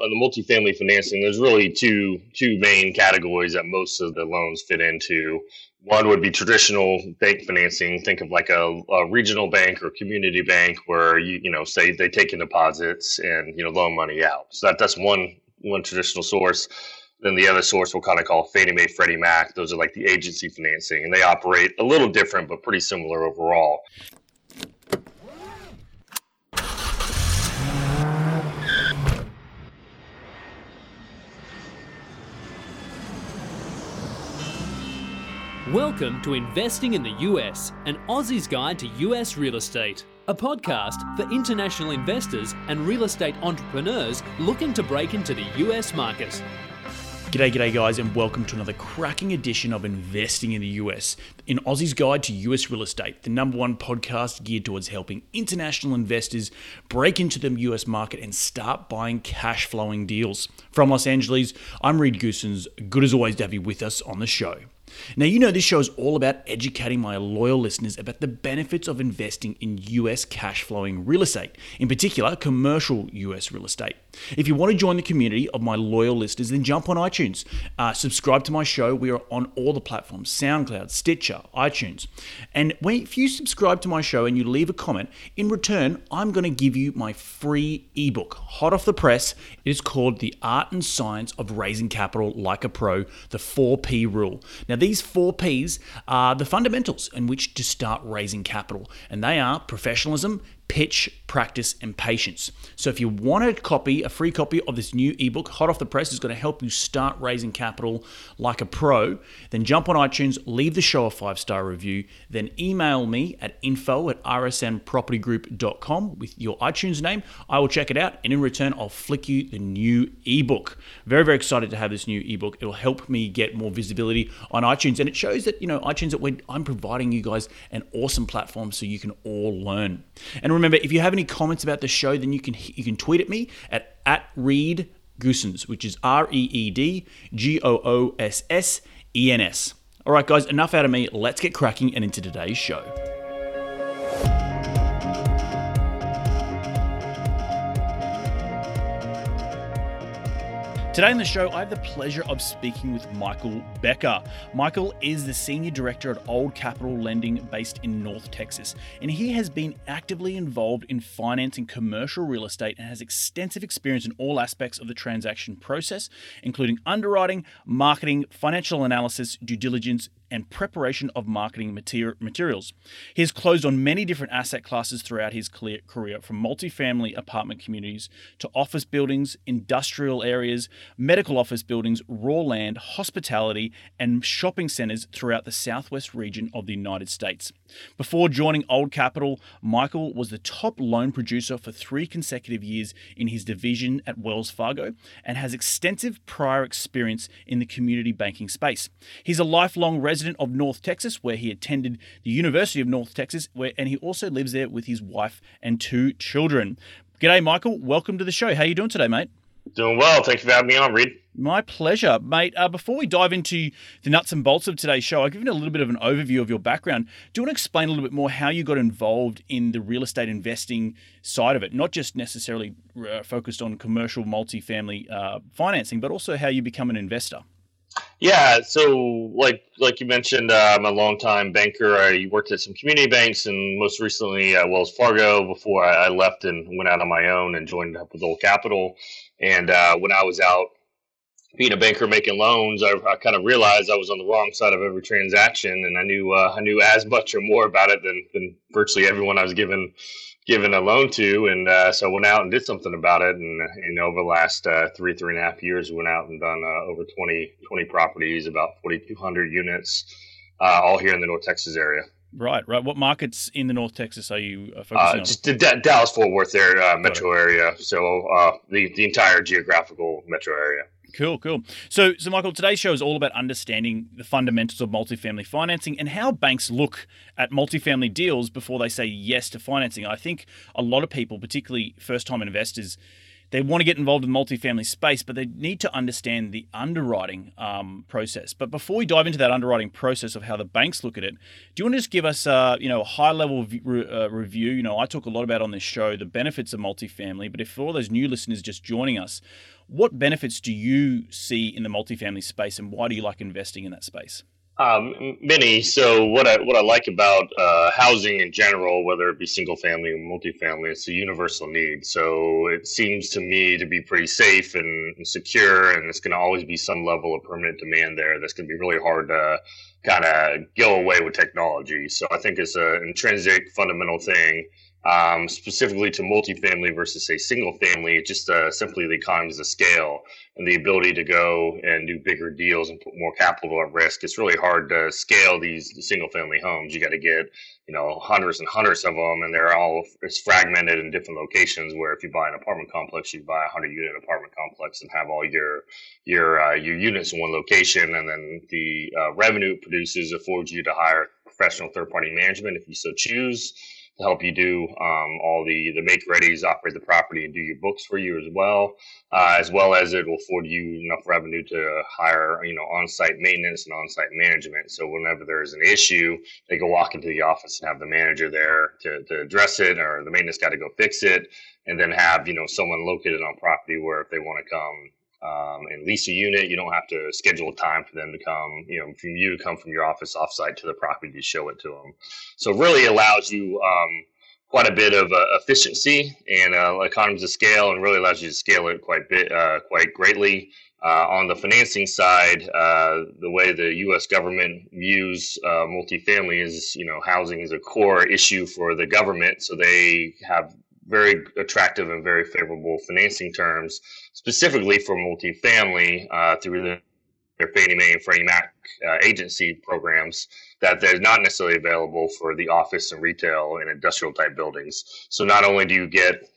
On the multifamily financing, there's really two two main categories that most of the loans fit into. One would be traditional bank financing. Think of like a, a, regional bank or community bank where you you know say they take in deposits and you know loan money out. So that that's one one traditional source. Then the other source we'll kind of call Fannie Mae, Freddie Mac. Those are like the agency financing, and they operate a little different but pretty similar overall. Welcome to Investing in the US, an Aussie's Guide to US Real Estate, a podcast for international investors and real estate entrepreneurs looking to break into the US market. G'day, g'day, guys, and welcome to another cracking edition of Investing in the US, in Aussie's Guide to US Real Estate, the number one podcast geared towards helping international investors break into the US market and start buying cash flowing deals. From Los Angeles, I'm Reed Goossens. Good as always to have you with us on the show. Now, you know, this show is all about educating my loyal listeners about the benefits of investing in US cash flowing real estate, in particular, commercial US real estate. If you want to join the community of my loyal listeners, then jump on iTunes. Uh, subscribe to my show. We are on all the platforms SoundCloud, Stitcher, iTunes. And when, if you subscribe to my show and you leave a comment, in return, I'm going to give you my free ebook, hot off the press. It is called The Art and Science of Raising Capital Like a Pro, the 4P Rule. Now, these 4Ps are the fundamentals in which to start raising capital, and they are professionalism, pitch, practice, and patience. So if you want a copy, a free copy of this new ebook, hot off the press, is going to help you start raising capital like a pro, then jump on iTunes, leave the show a five star review, then email me at info at rsnpropertygroup.com with your iTunes name. I will check it out, and in return, I'll flick you the new ebook. Very, very excited to have this new ebook. It'll help me get more visibility on iTunes, and it shows that, you know, iTunes, that I'm providing you guys an awesome platform so you can all learn. And remember, if you have any comments about the show, then you can you can tweet at me at at Reed Goossens, which is R E E D G O O S S E N S. All right, guys, enough out of me. Let's get cracking and into today's show. Today on the show, I have the pleasure of speaking with Michael Becker. Michael is the Senior Director at Old Capital Lending based in North Texas, and he has been actively involved in financing commercial real estate and has extensive experience in all aspects of the transaction process, including underwriting, marketing, financial analysis, due diligence, and preparation of marketing materials. He has closed on many different asset classes throughout his career, from multifamily apartment communities to office buildings, industrial areas, medical office buildings, raw land, hospitality, and shopping centers throughout the southwest region of the United States. Before joining Old Capital, Michael was the top loan producer for three consecutive years in his division at Wells Fargo and has extensive prior experience in the community banking space. He's a lifelong resident of North Texas, where he attended the University of North Texas, where and he also lives there with his wife and two children. G'day, Michael. Welcome to the show. How are you doing today, mate? Doing well. Thank you for having me on, Reed. My pleasure, mate. Uh, before we dive into the nuts and bolts of today's show, I've given a little bit of an overview of your background. Do you want to explain a little bit more how you got involved in the real estate investing side of it? Not just necessarily uh, focused on commercial multifamily uh, financing, but also how you become an investor. Yeah, so like like you mentioned, uh, I'm a longtime banker. I worked at some community banks, and most recently at Wells Fargo. Before I, I left and went out on my own and joined up with Old Capital. And uh, when I was out being a banker making loans, I, I, kind of realized I was on the wrong side of every transaction, and I knew uh, I knew as much or more about it than, than virtually everyone I was given given a loan to, and uh, so I went out and did something about it. And, and over the last uh, three, three and a half years, went out and done uh, over 20, 20 properties, about 4,200 units, uh, all here in the North Texas area. Right, right. What markets in the North Texas are you uh, uh focusing on? Just the D- Dallas Fort Worth there, uh, metro area. So uh, the, the entire geographical metro area. Cool, cool. So, so Michael, today's show is all about understanding the fundamentals of multifamily financing and how banks look at multifamily deals before they say yes to financing. I think a lot of people, particularly first-time investors, they want to get involved in the multifamily space, but they need to understand the underwriting um, process. But before we dive into that underwriting process of how the banks look at it, do you want to just give us, a you know, a high-level v- uh, review? You know, I talk a lot about on this show the benefits of multifamily, but if for all those new listeners just joining us, What benefits do you see in the multifamily space, and why do you like investing in that space? Um, many. So what I what I like about uh, housing in general, whether it be single family or multifamily, it's a universal need. So it seems to me to be pretty safe and, and secure, and it's going to always be some level of permanent demand there. That's going to be really hard to kind of go away with technology. So I think it's an intrinsic, fundamental thing um, specifically to multifamily versus say single family, just uh, simply the economies of scale and the ability to go and do bigger deals and put more capital at risk. It's really hard to scale these single family homes. You got to get you know hundreds and hundreds of them, and they're all it's fragmented in different locations. Where if you buy an apartment complex, you buy a hundred unit apartment complex and have all your your uh, your units in one location, and then the uh, revenue it produces affords you to hire professional third party management if you so choose help you do um, all the the make readies, operate the property, and do your books for you as well, uh, as well as it will afford you enough revenue to hire you know on-site maintenance and on-site management. So whenever there's an issue, they go walk into the office and have the manager there to, to address it, or the maintenance got to go fix it, and then have you know someone located on property where if they want to come um, and lease a unit. You don't have to schedule a time for them to come, you know, from you to come from your office offsite to the property to show it to them. So really allows you um, quite a bit of uh, efficiency and uh, economies of scale, and really allows you to scale it quite bit, uh, quite greatly. Uh, on the financing side, uh, the way the U.S. government views uh, multifamily is, you know, housing is a core issue for the government, so they have very attractive and very favorable financing terms, specifically for multifamily uh, through the, their Fannie Mae and Freddie Mac uh, agency programs that they're not necessarily available for the office and retail and industrial type buildings. So not only do you get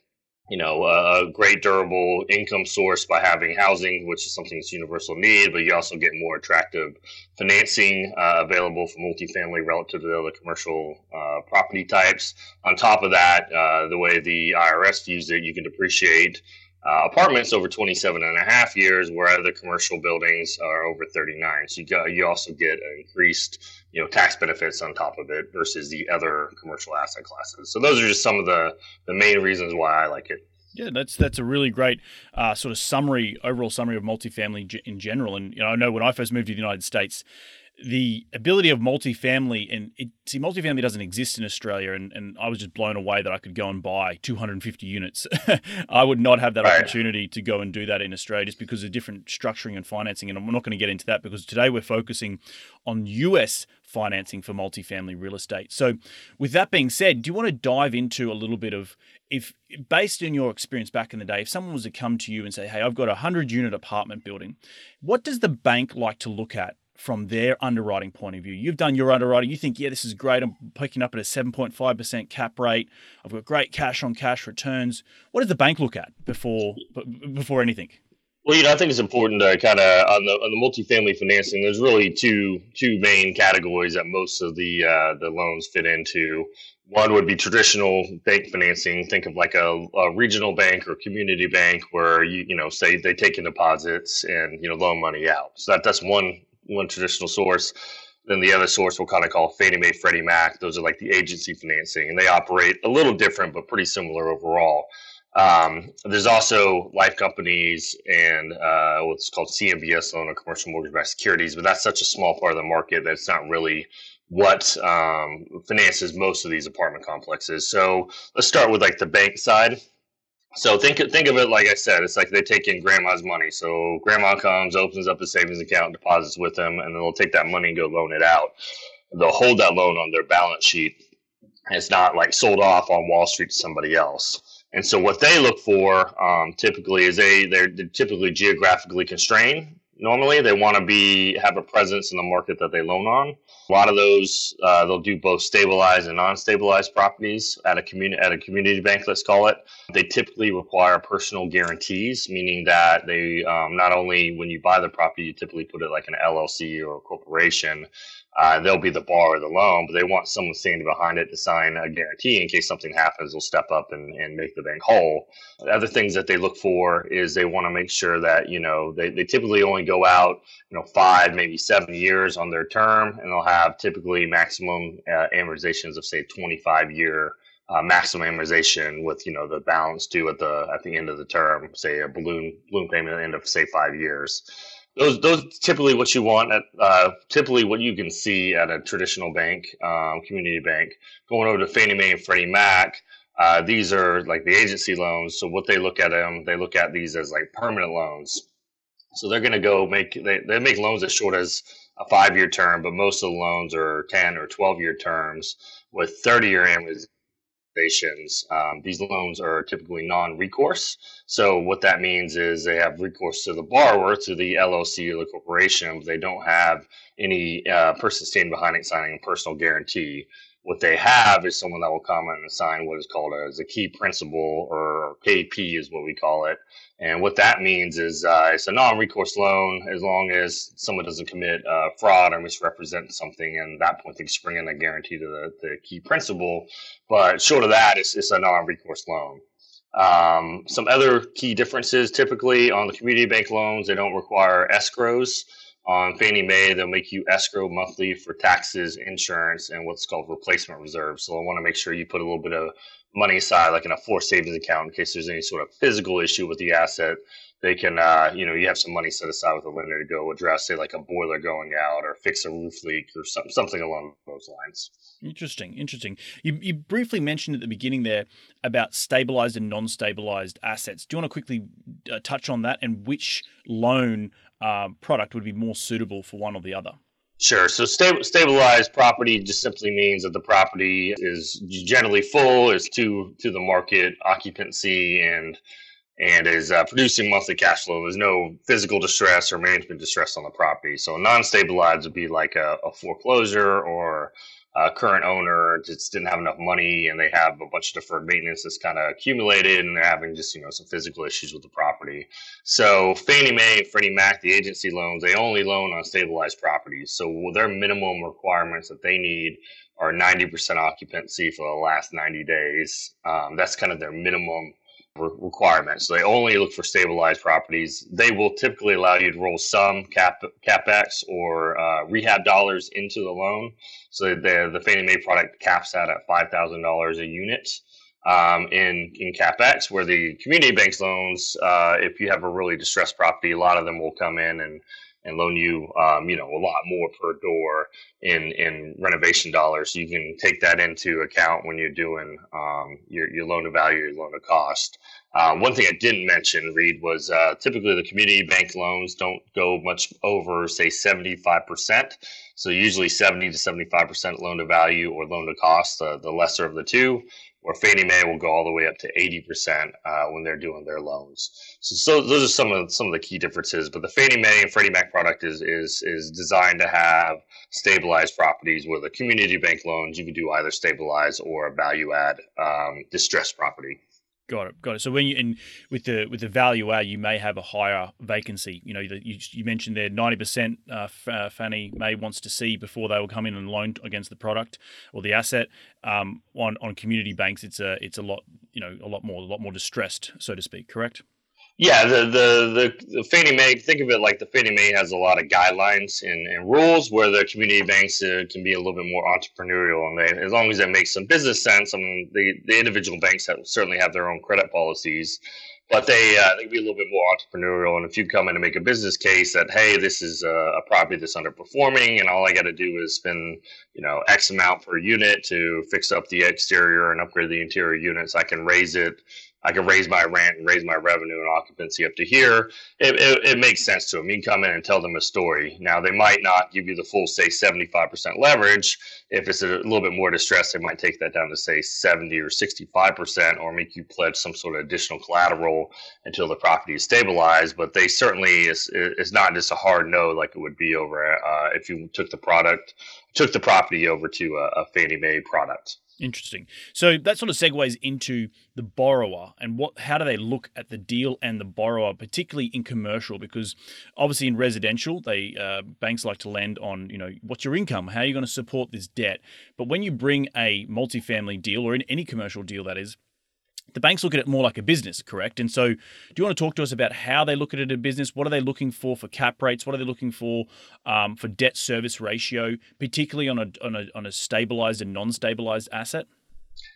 you know, a great durable income source by having housing, which is something that's universal need, but you also get more attractive financing uh, available for multifamily relative to the other commercial uh, property types. On top of that, uh, the way the IRS views it, you can depreciate uh, apartments over 27 and a half years, where other commercial buildings are over 39. So you, got, you also get increased you know tax benefits on top of it versus the other commercial asset classes. So those are just some of the the main reasons why I like it. Yeah, that's that's a really great uh, sort of summary, overall summary of multifamily in general. And you know, I know when I first moved to the United States, the ability of multifamily and it, see multifamily doesn't exist in Australia and, and I was just blown away that I could go and buy 250 units. I would not have that right. opportunity to go and do that in Australia just because of different structuring and financing and I'm not going to get into that because today we're focusing on US financing for multifamily real estate. So with that being said, do you want to dive into a little bit of if based on your experience back in the day, if someone was to come to you and say, "Hey, I've got a 100 unit apartment building." What does the bank like to look at from their underwriting point of view. You've done your underwriting. You think, yeah, this is great. I'm picking up at a 7.5% cap rate. I've got great cash on cash returns. What does the bank look at before before anything? Well, you know, I think it's important to kind of on the on the multifamily financing. There's really two two main categories that most of the uh, the loans fit into. One would be traditional bank financing. Think of like a, a, regional bank or community bank where you you know say they take in deposits and you know loan money out. So that that's one one traditional source. Then the other source we'll kind of call Fannie Mae, Freddie Mac. Those are like the agency financing, and they operate a little different, but pretty similar overall. Um, there's also life companies and uh, what's called CMBS loan or commercial mortgage-backed securities, but that's such a small part of the market that's not really what um, finances most of these apartment complexes. So let's start with like the bank side. So think think of it like I said, it's like they take in grandma's money. So grandma comes, opens up a savings account, deposits with them, and then they'll take that money and go loan it out. They'll hold that loan on their balance sheet. It's not like sold off on Wall Street to somebody else. And so what they look for um, typically is they they're typically geographically constrained normally they want to be have a presence in the market that they loan on. A lot of those uh, they'll do both stabilized and non-stabilized properties at a community at a community bank let's call it. They typically require personal guarantees meaning that they um, not only when you buy the property you typically put it like an llc or a corporation uh, they'll be the borrower of the loan, but they want someone standing behind it to sign a guarantee in case something happens. They'll step up and, and make the bank whole. The other things that they look for is they want to make sure that, you know, they, they typically only go out, you know, five, maybe seven years on their term, and they'll have typically maximum uh, amortizations of, say, 25 year uh, maximum amortization with you know the balance due at the at the end of the term, say a balloon balloon payment at the end of say five years. Those those typically what you want at uh, typically what you can see at a traditional bank, um, community bank. Going over to Fannie Mae and Freddie Mac, uh, these are like the agency loans. So what they look at them, they look at these as like permanent loans. So they're going to go make they, they make loans as short as a five year term, but most of the loans are 10 or 12 year terms with 30 year amortizations. Um, these loans are typically non recourse. So, what that means is they have recourse to the borrower, to the LLC or the corporation, but they don't have any uh, person standing behind it signing a personal guarantee. What they have is someone that will come and assign what is called as a key principal or KP is what we call it. And what that means is uh, it's a non-recourse loan as long as someone doesn't commit uh, fraud or misrepresent something. And at that point, they spring in a guarantee to the, the key principal. But short of that, it's, it's a non-recourse loan. Um, some other key differences typically on the community bank loans, they don't require escrows. On Fannie Mae, they'll make you escrow monthly for taxes, insurance, and what's called replacement reserve. So I want to make sure you put a little bit of money aside, like in a forced savings account, in case there's any sort of physical issue with the asset. They can, uh, you know, you have some money set aside with a lender to go address, say, like a boiler going out or fix a roof leak or some, something along those lines. Interesting, interesting. You, you briefly mentioned at the beginning there about stabilized and non stabilized assets. Do you want to quickly uh, touch on that and which loan um, product would be more suitable for one or the other? Sure. So sta- stabilized property just simply means that the property is generally full, is to to the market occupancy, and and is uh, producing monthly cash flow. There's no physical distress or management distress on the property. So non-stabilized would be like a, a foreclosure or uh, current owner just didn't have enough money and they have a bunch of deferred maintenance that's kind of accumulated and they're having just you know some physical issues with the property. So fannie mae freddie mac the agency loans they only loan on stabilized properties. So their minimum requirements that they need are 90% occupancy for the last 90 days. Um, that's kind of their minimum requirements. So they only look for stabilized properties. They will typically allow you to roll some cap capex or uh, rehab dollars into the loan. So the the Fannie Mae product caps out at five thousand dollars a unit. Um, in in capex, where the community banks loans, uh, if you have a really distressed property, a lot of them will come in and and loan you, um, you know, a lot more per door in in renovation dollars. You can take that into account when you're doing um, your your loan to value, your loan to cost. Um, one thing I didn't mention, Reed, was uh, typically the community bank loans don't go much over, say, 75%. So usually 70 to 75% loan to value or loan to cost, uh, the lesser of the two or Fannie Mae will go all the way up to 80% uh, when they're doing their loans. So, so, those are some of some of the key differences. But the Fannie Mae and Freddie Mac product is is is designed to have stabilized properties. Where the community bank loans, you can do either stabilized or value add um, distressed property. Got it. Got it. So when you and with the with the value add, you may have a higher vacancy. You know, you, you mentioned there ninety percent uh, uh, Fannie Mae wants to see before they will come in and loan against the product or the asset. Um, on on community banks, it's a it's a lot you know a lot more a lot more distressed, so to speak. Correct. Yeah, the, the, the, the Fannie Mae, think of it like the Fannie Mae has a lot of guidelines and, and rules where the community banks uh, can be a little bit more entrepreneurial. And they, as long as it makes some business sense, I mean, the, the individual banks have, certainly have their own credit policies, but they, uh, they can be a little bit more entrepreneurial. And if you come in and make a business case that, hey, this is a, a property that's underperforming and all I got to do is spend, you know, X amount per unit to fix up the exterior and upgrade the interior units, I can raise it I can raise my rent and raise my revenue and occupancy up to here. It, it, it, makes sense to them. You can come in and tell them a story. Now, they might not give you the full, say, 75% leverage. If it's a little bit more distressed, they might take that down to, say, 70 or 65% or make you pledge some sort of additional collateral until the property is stabilized. But they certainly, is it's not just a hard no like it would be over uh, if you took the product, took the property over to a, a Fannie Mae product. Interesting. So that sort of segues into the borrower and what how do they look at the deal and the borrower, particularly in commercial, because obviously in residential, they uh, banks like to lend on you know what's your income, how are you going to support this debt. But when you bring a multifamily deal or in any commercial deal that is, the banks look at it more like a business, correct? And so, do you want to talk to us about how they look at it a business? What are they looking for for cap rates? What are they looking for um, for debt service ratio, particularly on a on a on a stabilized and non-stabilized asset?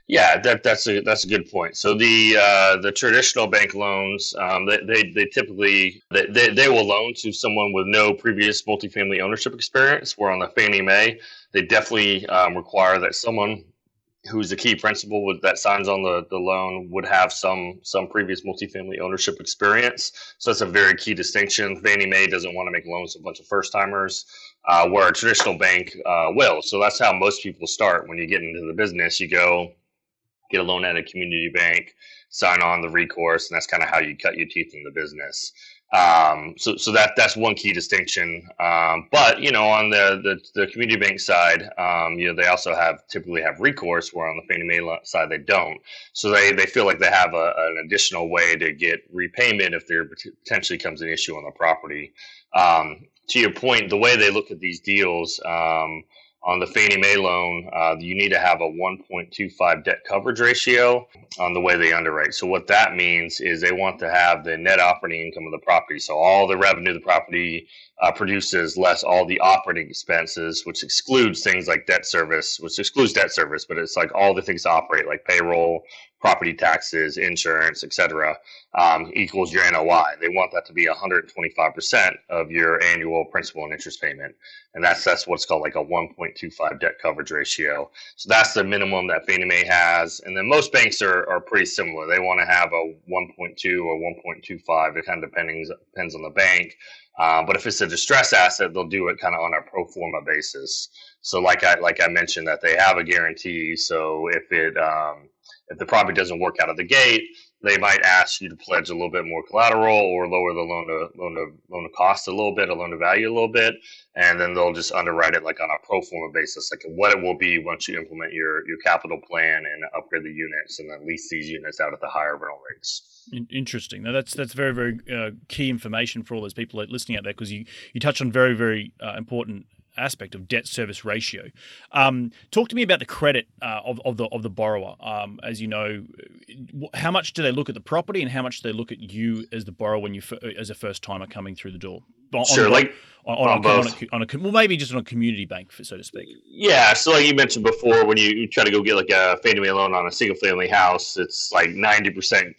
Yeah, that, that's a that's a good point. So the uh, the traditional bank loans, um, they, they, they typically they, they, they will loan to someone with no previous multifamily ownership experience. Where on the Fannie Mae, they definitely um, require that someone who's the key principal with, that signs on the, the loan would have some some previous multifamily ownership experience. So that's a very key distinction. Fannie Mae doesn't want to make loans to a bunch of first timers, uh, where a traditional bank uh, will. So that's how most people start when you get into the business. You go get a loan at a community bank, sign on the recourse, and that's kind of how you cut your teeth in the business. Um, so, so that that's one key distinction. Um, but you know, on the, the, the community bank side, um, you know, they also have typically have recourse, where on the Fannie Mae side they don't. So they, they feel like they have a, an additional way to get repayment if there potentially comes an issue on the property. Um, to your point, the way they look at these deals. On the Fannie Mae loan, uh, you need to have a 1.25 debt coverage ratio on the way they underwrite. So what that means is they want to have the net operating income of the property. So all the revenue the property uh, produces less all the operating expenses, which excludes things like debt service, which excludes debt service, but it's like all the things to operate, like payroll, property taxes, insurance, etc., um, equals your NOI. They want that to be 125% of your annual principal and interest payment, and that's that's what's called like a 1.25 debt coverage ratio. So that's the minimum that Fannie Mae has, and then most banks are, are pretty similar. They want to have a 1.2 or 1.25. It kind of depends depends on the bank. Uh, but if it's a distress asset, they'll do it kind of on a pro forma basis. So like I like I mentioned that they have a guarantee. So if it um, if the property doesn't work out of the gate, they might ask you to pledge a little bit more collateral or lower the loan to loan to loan to cost a little bit, a loan to value a little bit, and then they'll just underwrite it like on a pro forma basis, like what it will be once you implement your your capital plan and upgrade the units and then lease these units out at the higher rental rates. Interesting. Now that's that's very very uh, key information for all those people listening out there because you you touch on very very uh, important aspect of debt service ratio. Um, talk to me about the credit uh, of, of the of the borrower. Um, as you know, how much do they look at the property, and how much do they look at you as the borrower when you as a first timer coming through the door? On, sure, like on, on, on, both. A, on, a, well, maybe just on a community bank, so to speak. Yeah, so like you mentioned before, when you, you try to go get like a Fannie Mae loan on a single family house, it's like ninety percent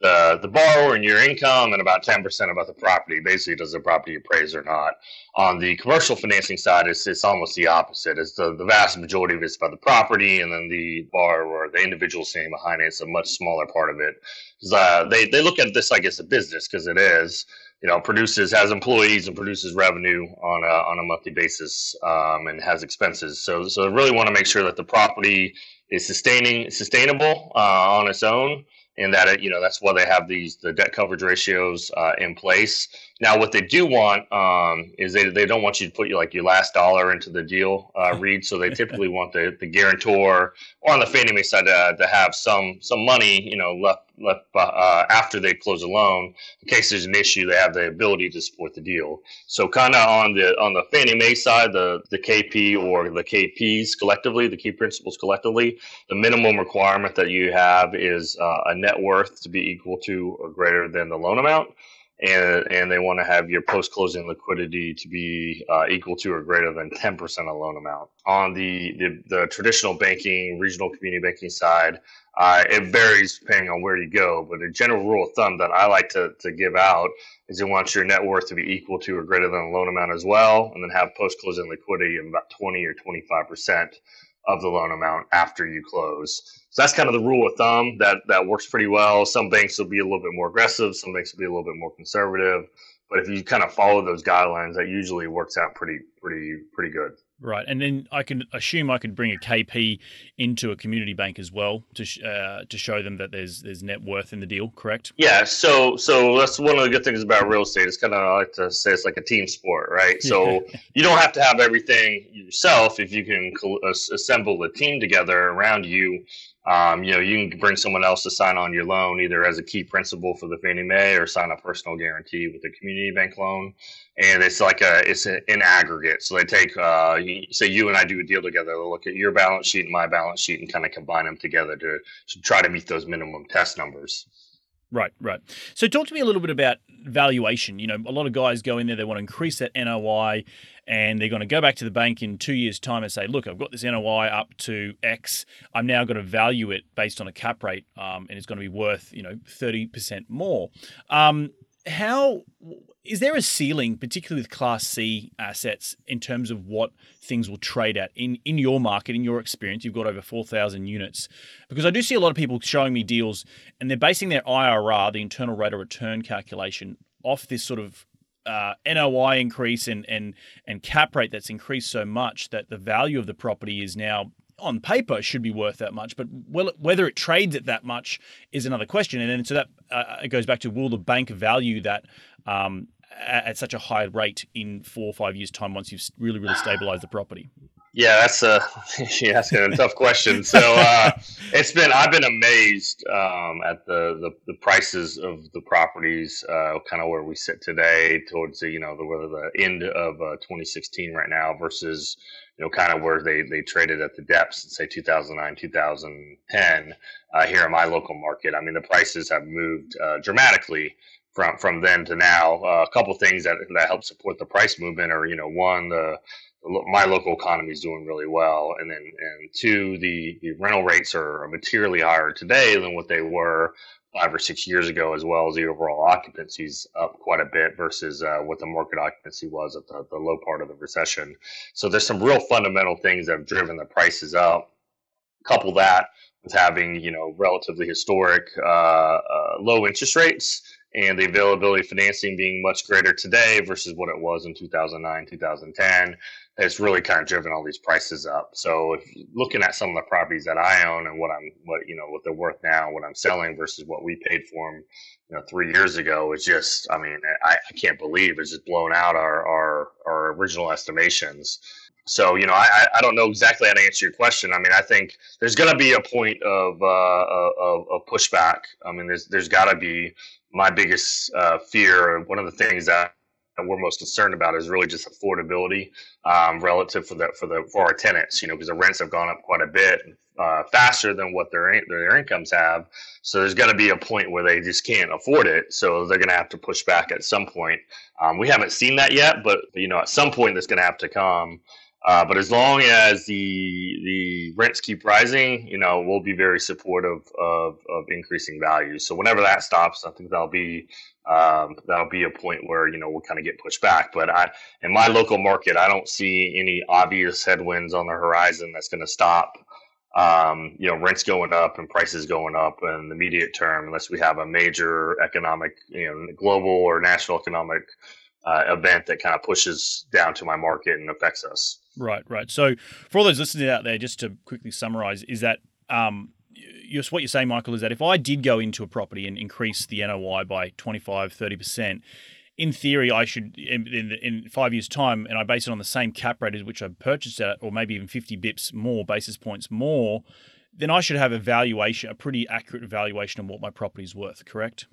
the the borrower and your income and about 10% about the property. Basically does the property appraise or not? On the commercial financing side it's, it's almost the opposite. It's the, the vast majority of it's about the property and then the borrower the individual sitting behind it. Is a much smaller part of it. Uh, they, they look at this like it's a business because it is you know produces has employees and produces revenue on a, on a monthly basis um, and has expenses. So so they really want to make sure that the property is sustaining sustainable uh, on its own and that it, you know that's why they have these the debt coverage ratios uh, in place. Now, what they do want um, is they, they don't want you to put your like your last dollar into the deal, uh, Reed. So they typically want the, the guarantor or on the Fannie Mae side to, to have some some money, you know, left left uh, after they close a loan in case there's an issue. They have the ability to support the deal. So kind of on the on the Fannie Mae side, the the KP or the KPs collectively, the key principals collectively, the minimum requirement that you have is uh, a net worth to be equal to or greater than the loan amount and and they want to have your post closing liquidity to be uh, equal to or greater than 10% of loan amount. On the, the, the traditional banking, regional community banking side, uh, it varies depending on where you go, but a general rule of thumb that I like to, to give out is you want your net worth to be equal to or greater than the loan amount as well, and then have post closing liquidity of about 20 or 25% of the loan amount after you close. So that's kind of the rule of thumb that that works pretty well. Some banks will be a little bit more aggressive, some banks will be a little bit more conservative. But if you kind of follow those guidelines, that usually works out pretty pretty pretty good. Right, and then I can assume I could bring a KP into a community bank as well to sh- uh, to show them that there's there's net worth in the deal. Correct? Yeah. So so that's one of the good things about real estate. It's kind of I like to say it's like a team sport, right? So you don't have to have everything yourself if you can assemble a team together around you um, you know, you can bring someone else to sign on your loan, either as a key principal for the Fannie Mae or sign a personal guarantee with a community bank loan. And it's like a, it's an aggregate. So they take, uh, say you and I do a deal together. They'll look at your balance sheet and my balance sheet and kind of combine them together to, to try to meet those minimum test numbers. Right, right. So talk to me a little bit about valuation. You know, a lot of guys go in there, they want to increase that NOI, and they're going to go back to the bank in two years' time and say, look, I've got this NOI up to X. I'm now going to value it based on a cap rate, um, and it's going to be worth, you know, 30% more. Um, how is there a ceiling, particularly with Class C assets, in terms of what things will trade at in, in your market, in your experience? You've got over 4,000 units. Because I do see a lot of people showing me deals and they're basing their IRR, the internal rate of return calculation, off this sort of uh, NOI increase and, and, and cap rate that's increased so much that the value of the property is now on paper should be worth that much, but whether it trades at that much is another question. And then so that uh, it goes back to will the bank value that um, at, at, such a high rate in four or five years' time once you've really really stabilized the property? Yeah, that's a you're asking a tough question. So uh, it's been I've been amazed um, at the, the, the prices of the properties, uh, kind of where we sit today, towards the you know the whether the end of uh, 2016 right now versus you know, kind of where they, they traded at the depths, say 2009, 2010, uh, here in my local market. I mean, the prices have moved uh, dramatically from from then to now. Uh, a couple things that that help support the price movement are, you know, one the my local economy is doing really well, and then and two, the, the rental rates are materially higher today than what they were five or six years ago, as well as the overall occupancy is up quite a bit versus uh, what the market occupancy was at the, the low part of the recession. So there's some real fundamental things that have driven the prices up. Couple that with having you know relatively historic uh, uh, low interest rates and the availability of financing being much greater today versus what it was in 2009 2010 has really kind of driven all these prices up. So if looking at some of the properties that I own and what I'm what you know what they're worth now, what I'm selling versus what we paid for them, you know, three years ago, it's just I mean I, I can't believe it's just blown out our our our original estimations. So you know I I don't know exactly how to answer your question. I mean I think there's going to be a point of uh, of, of pushback. I mean there's there's got to be my biggest uh, fear. One of the things that we're most concerned about is really just affordability um, relative for the for the for our tenants. You know, because the rents have gone up quite a bit uh, faster than what their their incomes have. So there's going to be a point where they just can't afford it. So they're going to have to push back at some point. Um, we haven't seen that yet, but you know, at some point that's going to have to come. Uh, but as long as the the rents keep rising, you know, we'll be very supportive of, of increasing values. So whenever that stops, I think that'll be um, that'll be a point where you know we'll kind of get pushed back. But I, in my local market, I don't see any obvious headwinds on the horizon that's going to stop. Um, you know, rents going up and prices going up in the immediate term, unless we have a major economic, you know, global or national economic uh, event that kind of pushes down to my market and affects us. Right, right. So, for all those listening out there, just to quickly summarize, is that um, you're, what you're saying, Michael, is that if I did go into a property and increase the NOI by 25, 30%, in theory, I should, in, in, in, five years' time, and I base it on the same cap rate as which I purchased at, or maybe even 50 bips more, basis points more, then I should have a valuation, a pretty accurate valuation of what my property is worth, correct?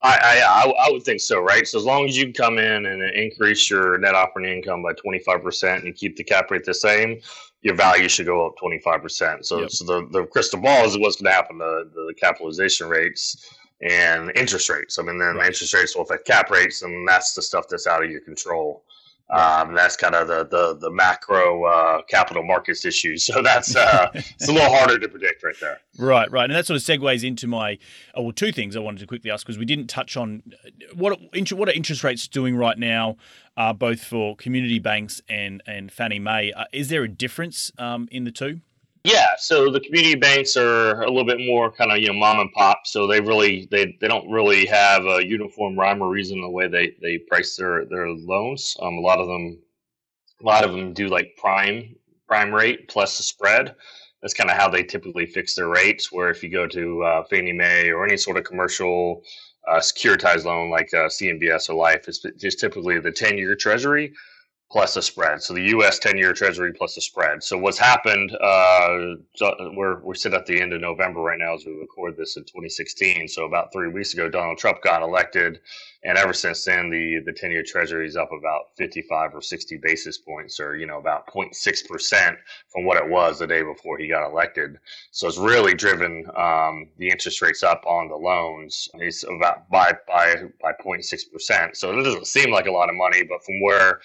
I, I, I would think so, right? So as long as you come in and increase your net operating income by 25% and keep the cap rate the same, your value should go up 25%. So, yep. so the, the crystal ball is what's going to happen to the capitalization rates and interest rates. I mean, then right. interest rates will affect cap rates, and that's the stuff that's out of your control. Um, that's kind of the the, the macro uh, capital markets issues. So that's uh, it's a little harder to predict right there. Right, right, and that sort of segues into my oh, well, two things I wanted to quickly ask because we didn't touch on uh, what what are interest rates doing right now, uh, both for community banks and and Fannie Mae. Uh, is there a difference um, in the two? Yeah, so the community banks are a little bit more kind of you know mom and pop, so they really they, they don't really have a uniform rhyme or reason the way they they price their their loans. Um, a lot of them, a lot of them do like prime prime rate plus the spread. That's kind of how they typically fix their rates. Where if you go to uh, Fannie Mae or any sort of commercial uh, securitized loan like uh, CMBS or Life, it's just typically the ten year Treasury plus a spread. So the U.S. ten-year Treasury plus a spread. So what's happened? Uh, we're we're sitting at the end of November right now as we record this in 2016. So about three weeks ago, Donald Trump got elected, and ever since then, the the ten-year Treasury is up about 55 or 60 basis points, or you know about 0.6 percent from what it was the day before he got elected. So it's really driven um, the interest rates up on the loans. It's about by by by 0.6 percent. So it doesn't seem like a lot of money, but from where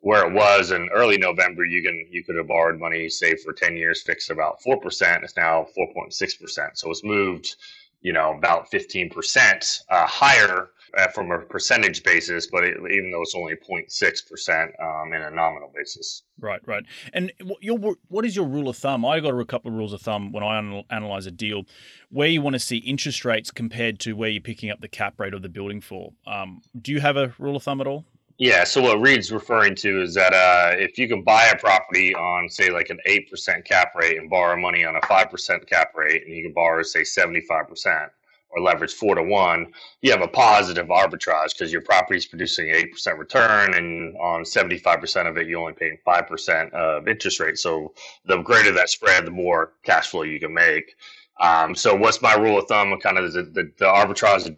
where it was in early November, you can you could have borrowed money, say for ten years, fixed about four percent. It's now four point six percent. So it's moved, you know, about fifteen percent uh, higher uh, from a percentage basis, but it, even though it's only 0.6 percent um, in a nominal basis. Right, right. And your what is your rule of thumb? I got a couple of rules of thumb when I analyze a deal, where you want to see interest rates compared to where you're picking up the cap rate of the building for. Um, do you have a rule of thumb at all? Yeah. So what Reed's referring to is that uh, if you can buy a property on, say, like an eight percent cap rate and borrow money on a five percent cap rate, and you can borrow, say, seventy five percent or leverage four to one, you have a positive arbitrage because your property is producing eight percent return, and on seventy five percent of it, you're only paying five percent of interest rate. So the greater that spread, the more cash flow you can make. Um, so what's my rule of thumb? Kind of the, the, the arbitrage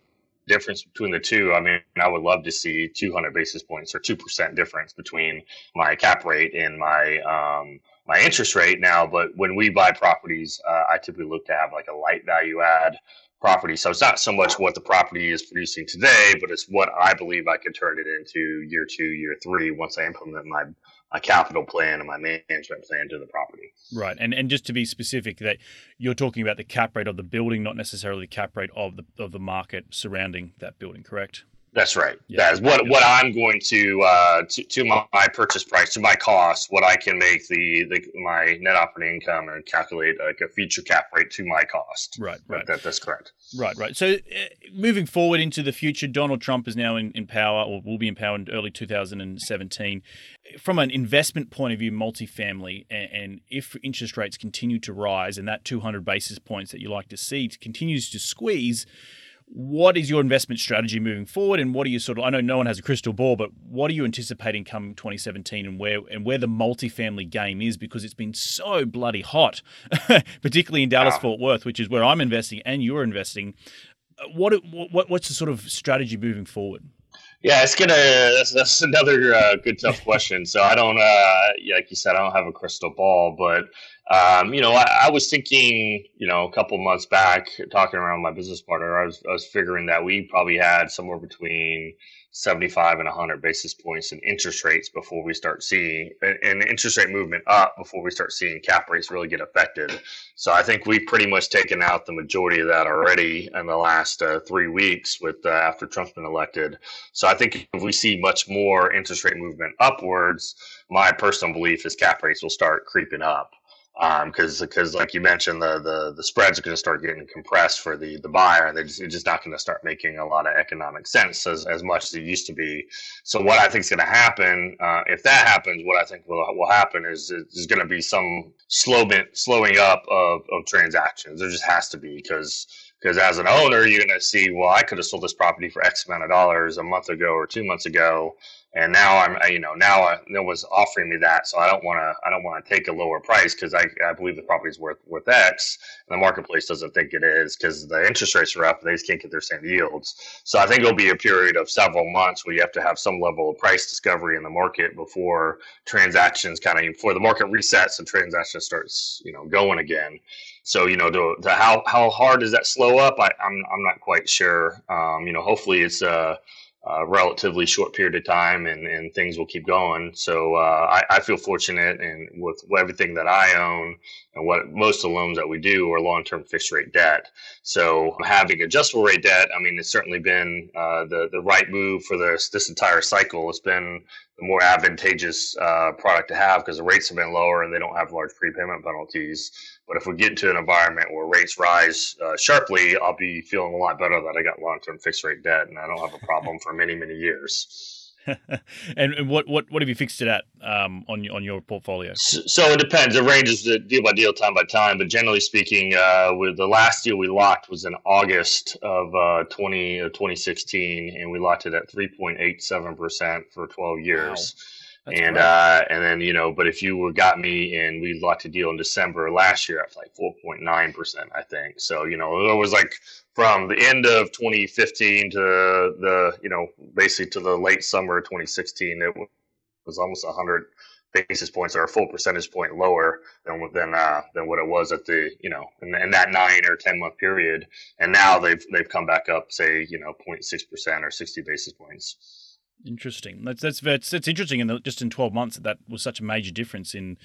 difference between the two, I mean, I would love to see 200 basis points or 2% difference between my cap rate and my um, my interest rate now. But when we buy properties, uh, I typically look to have like a light value add property. So it's not so much what the property is producing today, but it's what I believe I could turn it into year two, year three once I implement my a capital plan and my management plan to the property. Right, and and just to be specific, that you're talking about the cap rate of the building, not necessarily the cap rate of the of the market surrounding that building, correct? That's right. Yeah. That is what what I'm going to uh, to, to my, my, purchase price, to my cost, what I can make the, the my net operating income and calculate like a future cap rate to my cost. Right, right. That, that's correct. Right, right. So uh, moving forward into the future, Donald Trump is now in, in power, or will be in power in early 2017. From an investment point of view, multifamily, and, and if interest rates continue to rise, and that 200 basis points that you like to see continues to squeeze what is your investment strategy moving forward? And what are you sort of I know no one has a crystal ball but what are you anticipating come 2017 and where and where the multifamily game is? Because it's been so bloody hot particularly in Dallas Fort Worth which is where I'm investing and you're investing. What what what's the sort of strategy moving forward yeah, it's gonna. That's, that's another uh, good tough question. So I don't, uh, like you said, I don't have a crystal ball, but um, you know, I, I, was thinking, you know, a couple months back, talking around my business partner, I was, I was figuring that we probably had somewhere between 75 and 100 basis points in interest rates before we start seeing an interest rate movement up before we start seeing cap rates really get affected. So I think we've pretty much taken out the majority of that already in the last uh, three weeks with uh, after Trump's been elected. So I think if we see much more interest rate movement upwards, my personal belief is cap rates will start creeping up because um, because like you mentioned the the the spreads are going to start getting compressed for the the buyer and they're just, just not going to start making a lot of economic sense as, as much as it used to be. So what i think is going to happen uh, if that happens what i think will, will happen is there's going to be some slowing slowing up of, of transactions. There just has to be because because as an owner you're going to see well i could have sold this property for x amount of dollars a month ago or two months ago and now I'm you know now I, no one's offering me that, so I don't want to I don't want to take a lower price because I, I believe the property is worth worth X, and the marketplace doesn't think it is because the interest rates are up and they just can't get their same yields. So I think it'll be a period of several months where you have to have some level of price discovery in the market before transactions kind of before the market resets and transactions starts you know going again. So you know, the, the how how hard does that slow up? I, I'm I'm not quite sure. Um, you know, hopefully it's uh a relatively short period of time and, and things will keep going. So uh, I, I, feel fortunate and with everything that I own and what most of the loans that we do are long-term fixed rate debt. So having adjustable rate debt, I mean, it's certainly been uh, the, the right move for this, this entire cycle. It's been the more advantageous uh, product to have because the rates have been lower and they don't have large prepayment penalties. But if we get into an environment where rates rise uh, sharply, I'll be feeling a lot better that I got long term fixed rate debt and I don't have a problem for many, many years. and what, what what have you fixed it at um, on on your portfolio? So, so, it depends. It ranges deal by deal, time by time. But generally speaking, uh, with the last deal we locked was in August of uh, 20, uh, 2016, and we locked it at 3.87 percent for 12 years. Wow That's and uh, and then you know, but if you were got me and we locked a deal in December last year at like four point nine percent, I think. So you know, it was like from the end of 2015 to the you know basically to the late summer of 2016, it was almost 100 basis points or a full percentage point lower than than uh, than what it was at the you know in, in, that nine or ten month period, and now they've they've come back up, say you know 0.6 percent or 60 basis points. Interesting. That's that's that's, that's interesting. And just in twelve months, that was such a major difference in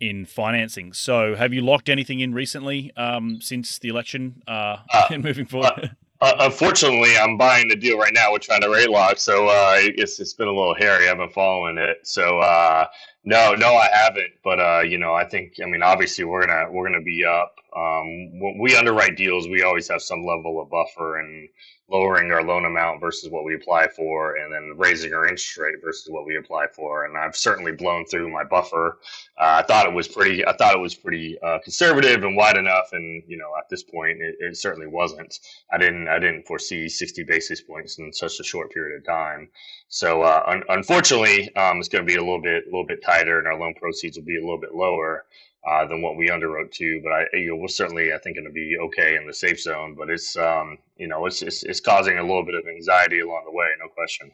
in financing. So, have you locked anything in recently um, since the election uh, uh, and moving forward? Uh, uh, unfortunately, I'm buying the deal right now. We're trying to rate lock, so uh, it's it's been a little hairy. I've been following it, so uh, no, no, I haven't. But uh, you know, I think I mean, obviously, we're gonna we're gonna be up. Um, when we underwrite deals, we always have some level of buffer and lowering our loan amount versus what we apply for, and then raising our interest rate versus what we apply for. And I've certainly blown through my buffer. Uh, I thought it was pretty. I thought it was pretty uh, conservative and wide enough. And you know, at this point, it, it, certainly wasn't. I didn't. I didn't foresee 60 basis points in such a short period of time. So uh, un- unfortunately, um, it's going to be a little bit, a little bit tighter, and our loan proceeds will be a little bit lower uh, than what we underwrote to. But I, you know, we're certainly, I think, going to be okay in the safe zone. But it's, um, you know, it's, it's, it's causing a little bit of anxiety along the way, no question.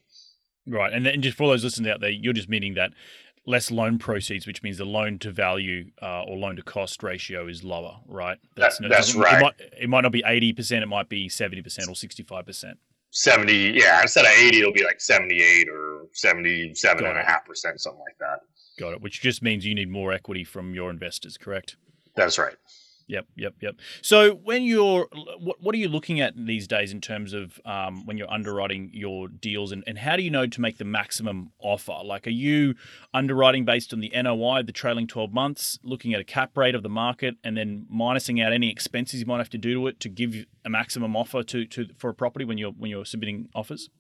Right, and then just for those listening out there, you're just meaning that less loan proceeds, which means the loan to value uh, or loan to cost ratio is lower, right? That's, that, that's right. It might, it might not be eighty percent; it might be seventy percent or sixty-five percent. 70 yeah instead of 80 it'll be like 78 or 77 and a half percent something like that Got it. Which just means you need more equity from your investors, correct? That's right. Yep, yep, yep. So when you're, what, what are you looking at these days in terms of um, when you're underwriting your deals, and, and how do you know to make the maximum offer? Like, are you underwriting based on the NOI, the trailing 12 months, looking at a cap rate of the market, and then minusing out any expenses you might have to do to it to give a maximum offer to, to for a property when you're when you're submitting offers?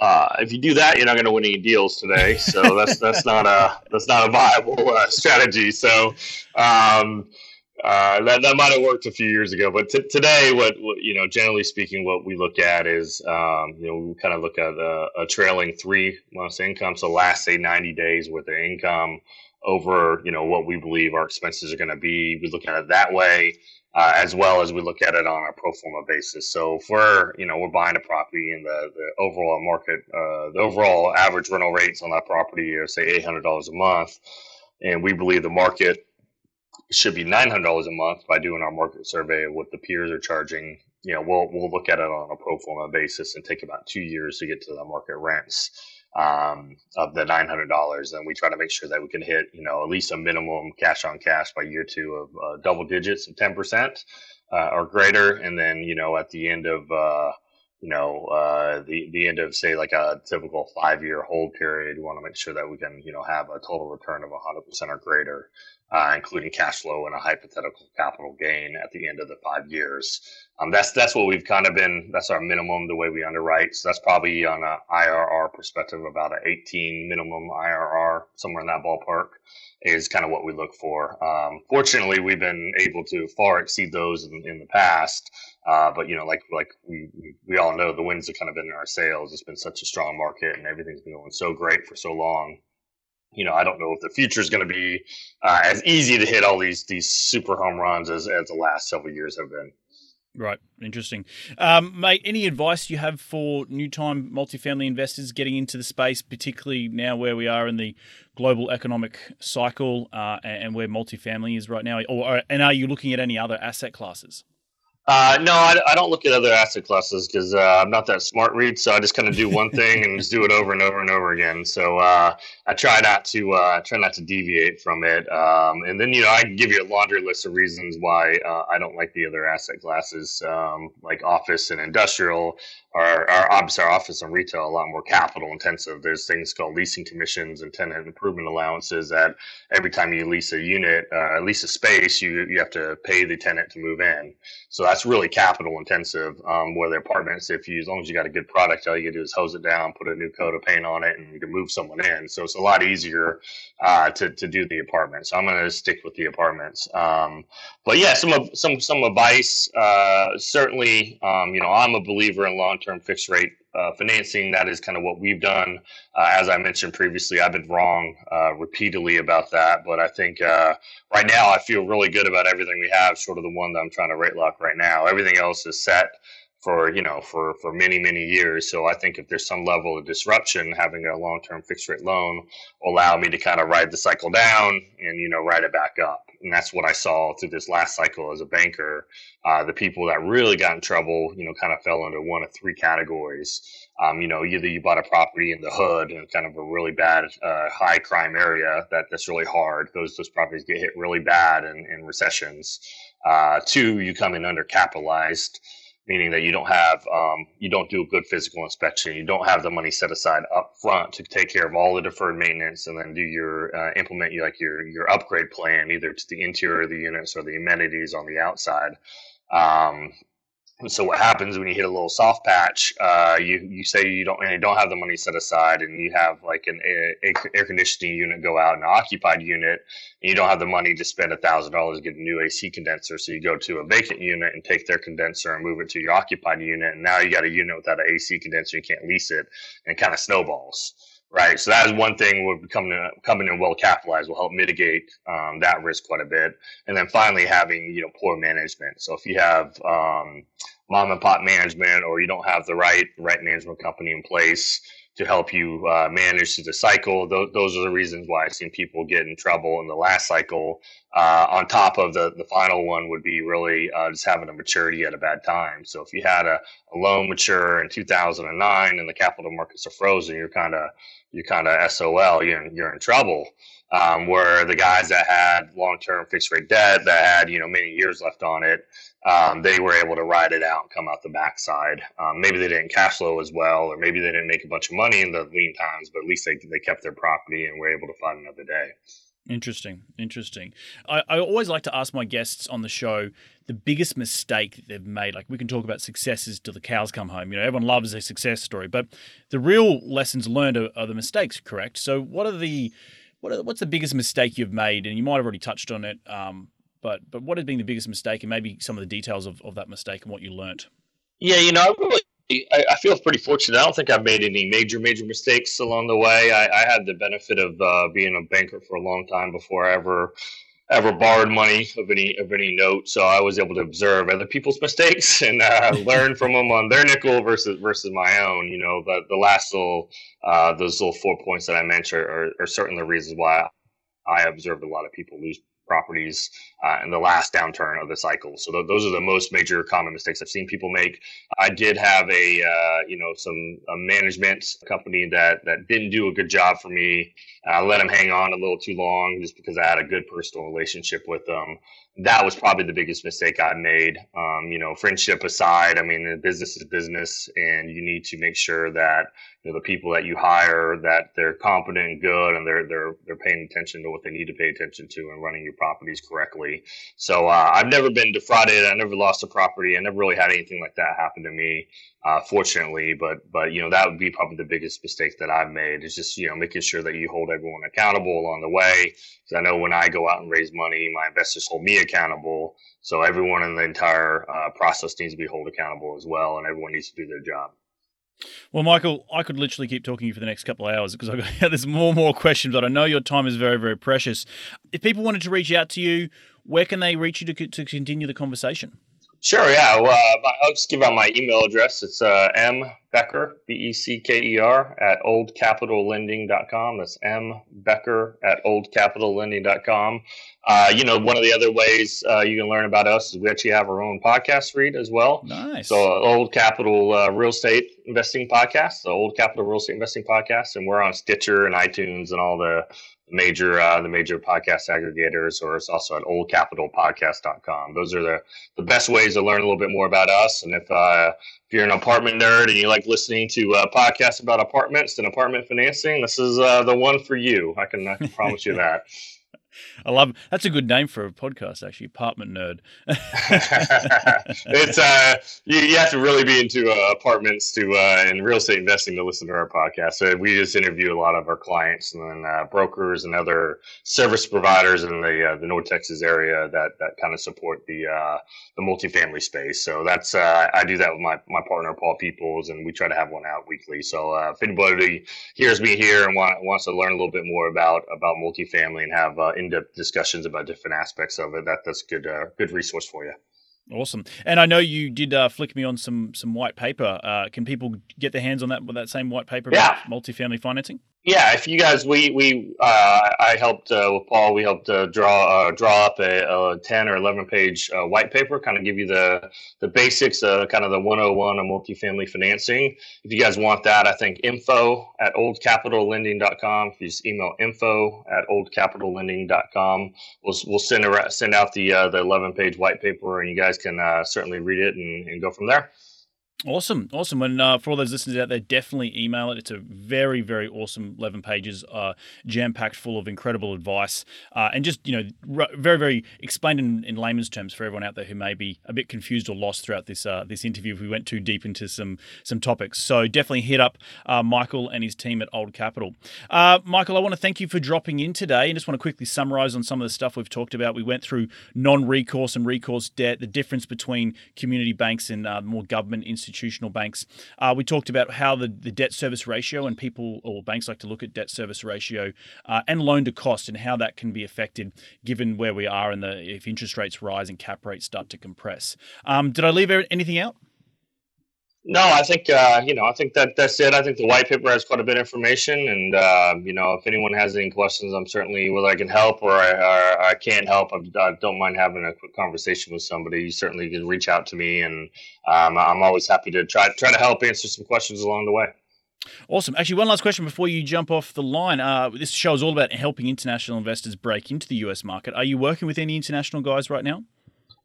Uh, if you do that, you're not going to win any deals today. So that's that's not a that's not a viable uh, strategy. So um, uh, that that might have worked a few years ago, but t- today, what, what, you know, generally speaking, what we look at is um, you know we kind of look at a, a, trailing three months income, so last say 90 days worth of income over you know what we believe our expenses are going to be. We look at it that way uh, as well as we look at it on a pro forma basis. So if we're, you know, we're buying a property and the, the overall market, uh, the overall average rental rates on that property are say $800 a month, and we believe the market should be $900 a month by doing our market survey of what the peers are charging. You know, we'll, we'll look at it on a pro forma basis and take about two years to get to the market rents um, of the nine hundred dollars, and we try to make sure that we can hit you know at least a minimum cash on cash by year two of uh, double digits of ten percent uh, or greater, and then you know at the end of uh, you know uh, the the end of say like a typical five year hold period, we want to make sure that we can you know have a total return of hundred percent or greater uh, including cash flow and a hypothetical capital gain at the end of the five years. Um, that's that's what we've kind of been. That's our minimum the way we underwrite. So that's probably on a IRR perspective about an 18 minimum IRR somewhere in that ballpark is kind of what we look for. Um, fortunately, we've been able to far exceed those in, in the past. Uh, but you know, like like we we all know, the winds have kind of been in our sails. It's been such a strong market, and everything's been going so great for so long you know, I don't know if the future is going to be uh, as easy to hit all these these super home runs as, as the last several years have been. Right, interesting, um, mate. Any advice you have for new time multifamily investors getting into the space, particularly now where we are in the global economic cycle uh, and where multifamily is right now? Or and are you looking at any other asset classes? Uh, no, I, I, don't look at other asset classes because uh, I'm not that smart, Reed. So I just kind of do one thing and just do it over and over and over again. So uh, I try not to uh, try not to deviate from it. Um, and then you know I give you a laundry list of reasons why uh, I don't like the other asset classes, um, like office and industrial our, our obviously our office and retail a lot more capital intensive. There's things called leasing commissions and tenant improvement allowances that every time you lease a unit, uh, lease a space, you you have to pay the tenant to move in. So that's really capital intensive. Um, where the apartments, if you as long as you got a good product, all you can do is hose it down, put a new coat of paint on it, and you can move someone in. So it's a lot easier uh, to to do the apartments. So I'm going to stick with the apartments. Um, but yeah, some of some some advice. Uh, certainly, um, you know, I'm a believer in long long-term fixed rate uh, financing. That is kind of what we've done. Uh, as I mentioned previously, I've been wrong uh, repeatedly about that, but I think uh, right now I feel really good about everything we have, Sort of the one that I'm trying to rate lock right now. Everything else is set for you know for for many many years. So I think if there's some level of disruption, having a long term fixed rate loan will allow me to kind of ride the cycle down and you know ride it back up. And that's what I saw through this last cycle as a banker. Uh, the people that really got in trouble, you know, kind of fell into one of three categories. Um, you know, either you bought a property in the hood and kind of a really bad uh, high crime area that that's really hard. Those those properties get hit really bad in, in recessions. Uh, two, you come in undercapitalized meaning that you don't have um, you don't do a good physical inspection. You don't have the money set aside up front to take care of all the deferred maintenance and then do your uh, implement like your your upgrade plan either to the interior of the units or the amenities on the outside. Um, and so what happens when you hit a little soft patch? Uh, you you say you don't you don't have the money set aside, and you have like an air, air conditioning unit go out, an occupied unit, and you don't have the money to spend a thousand dollars to get a new AC condenser. So you go to a vacant unit and take their condenser and move it to your occupied unit, and now you got a unit without an AC condenser. You can't lease it, and it kind of snowballs right? So that is one thing we're coming in, coming in well capitalized will help mitigate um, that risk quite a bit. And then finally, having you know poor management. So if you have um, mom and pop management, or you don't have the right right management company in place to help you uh, manage through the cycle, those, those are the reasons why I've seen people get in trouble in the last cycle. Uh, on top of the the final one would be really uh, just having a maturity at a bad time. So if you had a, a loan mature in 2009 and the capital markets are frozen, you're kind of you're kind of SOL, you're in, you're in trouble. Um, where the guys that had long-term fixed rate debt that had you know many years left on it, um, they were able to ride it out and come out the backside. Um, maybe they didn't cash flow as well, or maybe they didn't make a bunch of money in the lean times, but at least they they kept their property and were able to find another day. Interesting, interesting. I, I always like to ask my guests on the show the biggest mistake that they've made. Like we can talk about successes till the cows come home. You know, everyone loves a success story, but the real lessons learned are, are the mistakes. Correct. So, what are the what are, what's the biggest mistake you've made? And you might have already touched on it. Um, but but what has been the biggest mistake, and maybe some of the details of, of that mistake and what you learnt? Yeah, you know, I really I, I, feel pretty fortunate. I don't think I've made any major, major mistakes along the way. I, I had the benefit of uh, being a banker for a long time before I ever ever borrowed money of any of any note. So I was able to observe other people's mistakes and uh, learn from them on their nickel versus versus my own. You know, the the last little uh, those little four points that I mentioned are, are certainly the reasons why I observed a lot of people lose properties uh, in the last downturn of the cycle. So th- those are the most major common mistakes I've seen people make. I did have a uh, you know some a management company that that didn't do a good job for me. I let them hang on a little too long just because I had a good personal relationship with them that was probably the biggest mistake I made. Um, you know, friendship aside, I mean, business is business, and you need to make sure that you know the people that you hire that they're competent and good, and they're they're they're paying attention to what they need to pay attention to and running your properties correctly. So uh, I've never been defrauded. I never lost a property. I never really had anything like that happen to me uh, fortunately. But but you know that would be probably the biggest mistake that I've made is just you know making sure that you hold everyone accountable along the way. Because I know when I go out and raise money, my investors hold me accountable. So everyone in the entire uh, process needs to be held accountable as well, and everyone needs to do their job. Well, Michael, I could literally keep talking to you for the next couple of hours because I've got, there's more and more questions, but I know your time is very, very precious. If people wanted to reach out to you, where can they reach you to, to continue the conversation? Sure, yeah. Well, uh, I'll just give out my email address. It's uh, m becker b e c k e r at oldcapitallending.com. That's m becker at oldcapitallending.com. Uh, you know, one of the other ways uh, you can learn about us is we actually have our own podcast Reed as well. Nice. So, uh, Old Capital uh, Real Estate Investing Podcast, the Old Capital Real Estate Investing Podcast, and we're on Stitcher and iTunes and all the major uh, the major podcast aggregators, or it's also at oldcapitalpodcast.com. Those are the, the best ways to learn a little bit more about us. And if uh, if you're an apartment nerd and you like listening to uh, podcasts about apartments and apartment financing, this is uh, the one for you. I can, I can promise you that. I love that's a good name for a podcast, actually. Apartment nerd. it's uh, you, you, have to really be into uh, apartments to uh, and real estate investing to listen to our podcast. So we just interview a lot of our clients and then uh, brokers and other service providers in the uh, the North Texas area that that kind of support the uh, the multifamily space. So that's uh I do that with my my partner Paul Peoples, and we try to have one out weekly. So uh if anybody hears me here and want, wants to learn a little bit more about about multifamily and have in-depth discussions about different aspects of it, that that's good uh, good resource for you. Awesome, and I know you did uh, flick me on some some white paper. Uh, can people get their hands on that with that same white paper about yeah. multifamily financing? Yeah, if you guys, we we uh, I helped uh, with Paul. We helped uh, draw uh, draw up a, a, ten or eleven page uh, white paper, kind of give you the the basics, uh, kind of the one hundred and one of multifamily financing. If you guys want that, I think info at oldcapitallending.com. If you just email info at oldcapitallending.com, we'll we'll send send out the the eleven page white paper, and you guys can certainly read it and, and go from there. Awesome, awesome. And uh, for all those listeners out there, definitely email it. It's a very, very awesome 11 pages, uh, jam packed full of incredible advice. Uh, and just, you know, r- very, very explained in, in, layman's terms for everyone out there who may be a bit confused or lost throughout this uh, this interview if we went too deep into some some topics. So definitely hit up uh, Michael and his team at Old Capital. Uh, Michael, I want to thank you for dropping in today and just want to quickly summarize on some of the stuff we've talked about. We went through non recourse and recourse debt, the difference between community banks and more government institutions institutional banks. Uh, we talked about how the, the debt service ratio and people or banks like to look at debt service ratio uh, and loan to cost and how that can be affected given where we are and the if interest rates rise and cap rates start to compress. Um, did I leave anything out? No, I think uh, you know. I think that that's it. I think the white paper has quite a bit of information, and uh, you know, if anyone has any questions, I'm certainly whether I can help or I, or I can't help. I, I, don't mind having a quick conversation with somebody. You certainly can reach out to me, and um, I'm always happy to try try to help answer some questions along the way. Awesome. Actually, one last question before you jump off the line. Uh, this show is all about helping international investors break into the US market. Are you working with any international guys right now?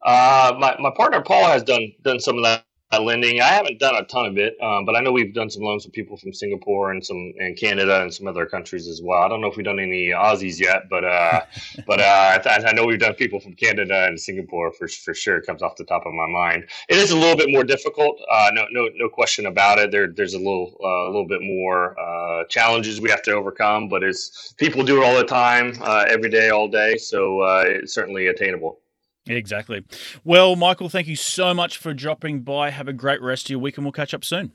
Uh, my, my partner Paul has done done some of that lending. I haven't done a ton of it, um, but I know we've done some loans with people from Singapore and some and Canada and some other countries as well. I don't know if we've done any Aussies yet, but uh, but uh, I, I, know we've done people from Canada and Singapore for for sure. It comes off the top of my mind. It is a little bit more difficult. Uh, no no no question about it. There there's a little uh, a little bit more uh, challenges we have to overcome, but it's people do it all the time, every day, all day. So it's certainly attainable. Exactly. Well, Michael, thank you so much for dropping by. Have a great rest of your week, and we'll catch up soon.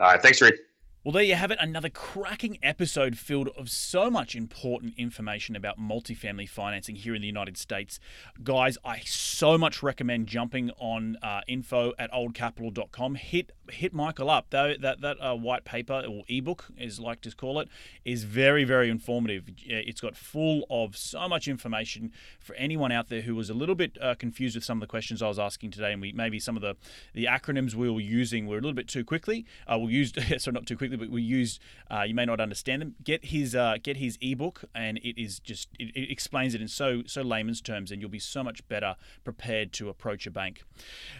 All right. Thanks, Rick. Well, there you have it, another cracking episode filled of so much important information about multifamily financing here in the United States. Guys, I so much recommend jumping on uh, info at oldcapital.com. Hit hit Michael up. Though that that uh, white paper or ebook, as like to call it, is very very informative. It's got full of so much information for anyone out there who was a little bit uh, confused with some of the questions I was asking today, and we maybe some of the the acronyms we were using were a little bit too quickly. Uh, we used sorry not too quickly we used. Uh, you may not understand them. Get his uh, get his ebook, and it is just it, it, explains it in so so layman's terms, and you'll be so much better prepared to approach a bank.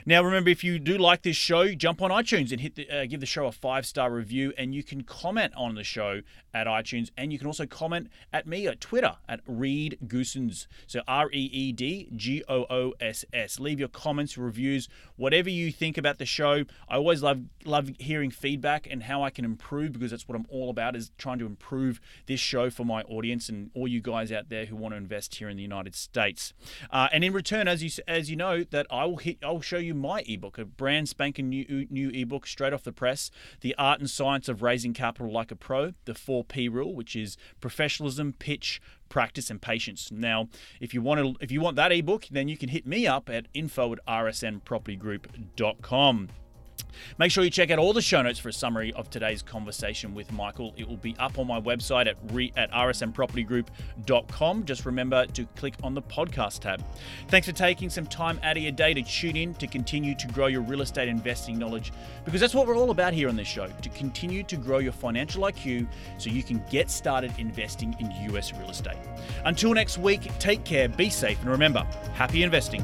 Now, remember, if you do like this show, jump on iTunes and hit the, uh, give the show a five star review, and you can comment on the show at iTunes, and you can also comment at me at Twitter at Reed Goossens. So R E E D G O O S S. Leave your comments, reviews, whatever you think about the show. I always love love hearing feedback and how I can improve improve because that's what I'm all about is trying to improve this show for my audience and all you guys out there who want to invest here in the United States. Uh, and in return, as you as you know, that I will hit, I'll show you my ebook, a brand spanking new new ebook straight off the press, the art and science of raising capital like a pro, the four P rule, which is professionalism, pitch, practice and patience. Now, if you want to, if you want that ebook, then you can hit me up at info at rsnpropertygroup.com. Make sure you check out all the show notes for a summary of today's conversation with Michael. It will be up on my website at, re, at rsnpropertygroup.com. Just remember to click on the podcast tab. Thanks for taking some time out of your day to tune in to continue to grow your real estate investing knowledge because that's what we're all about here on this show to continue to grow your financial IQ so you can get started investing in US real estate. Until next week, take care, be safe, and remember happy investing.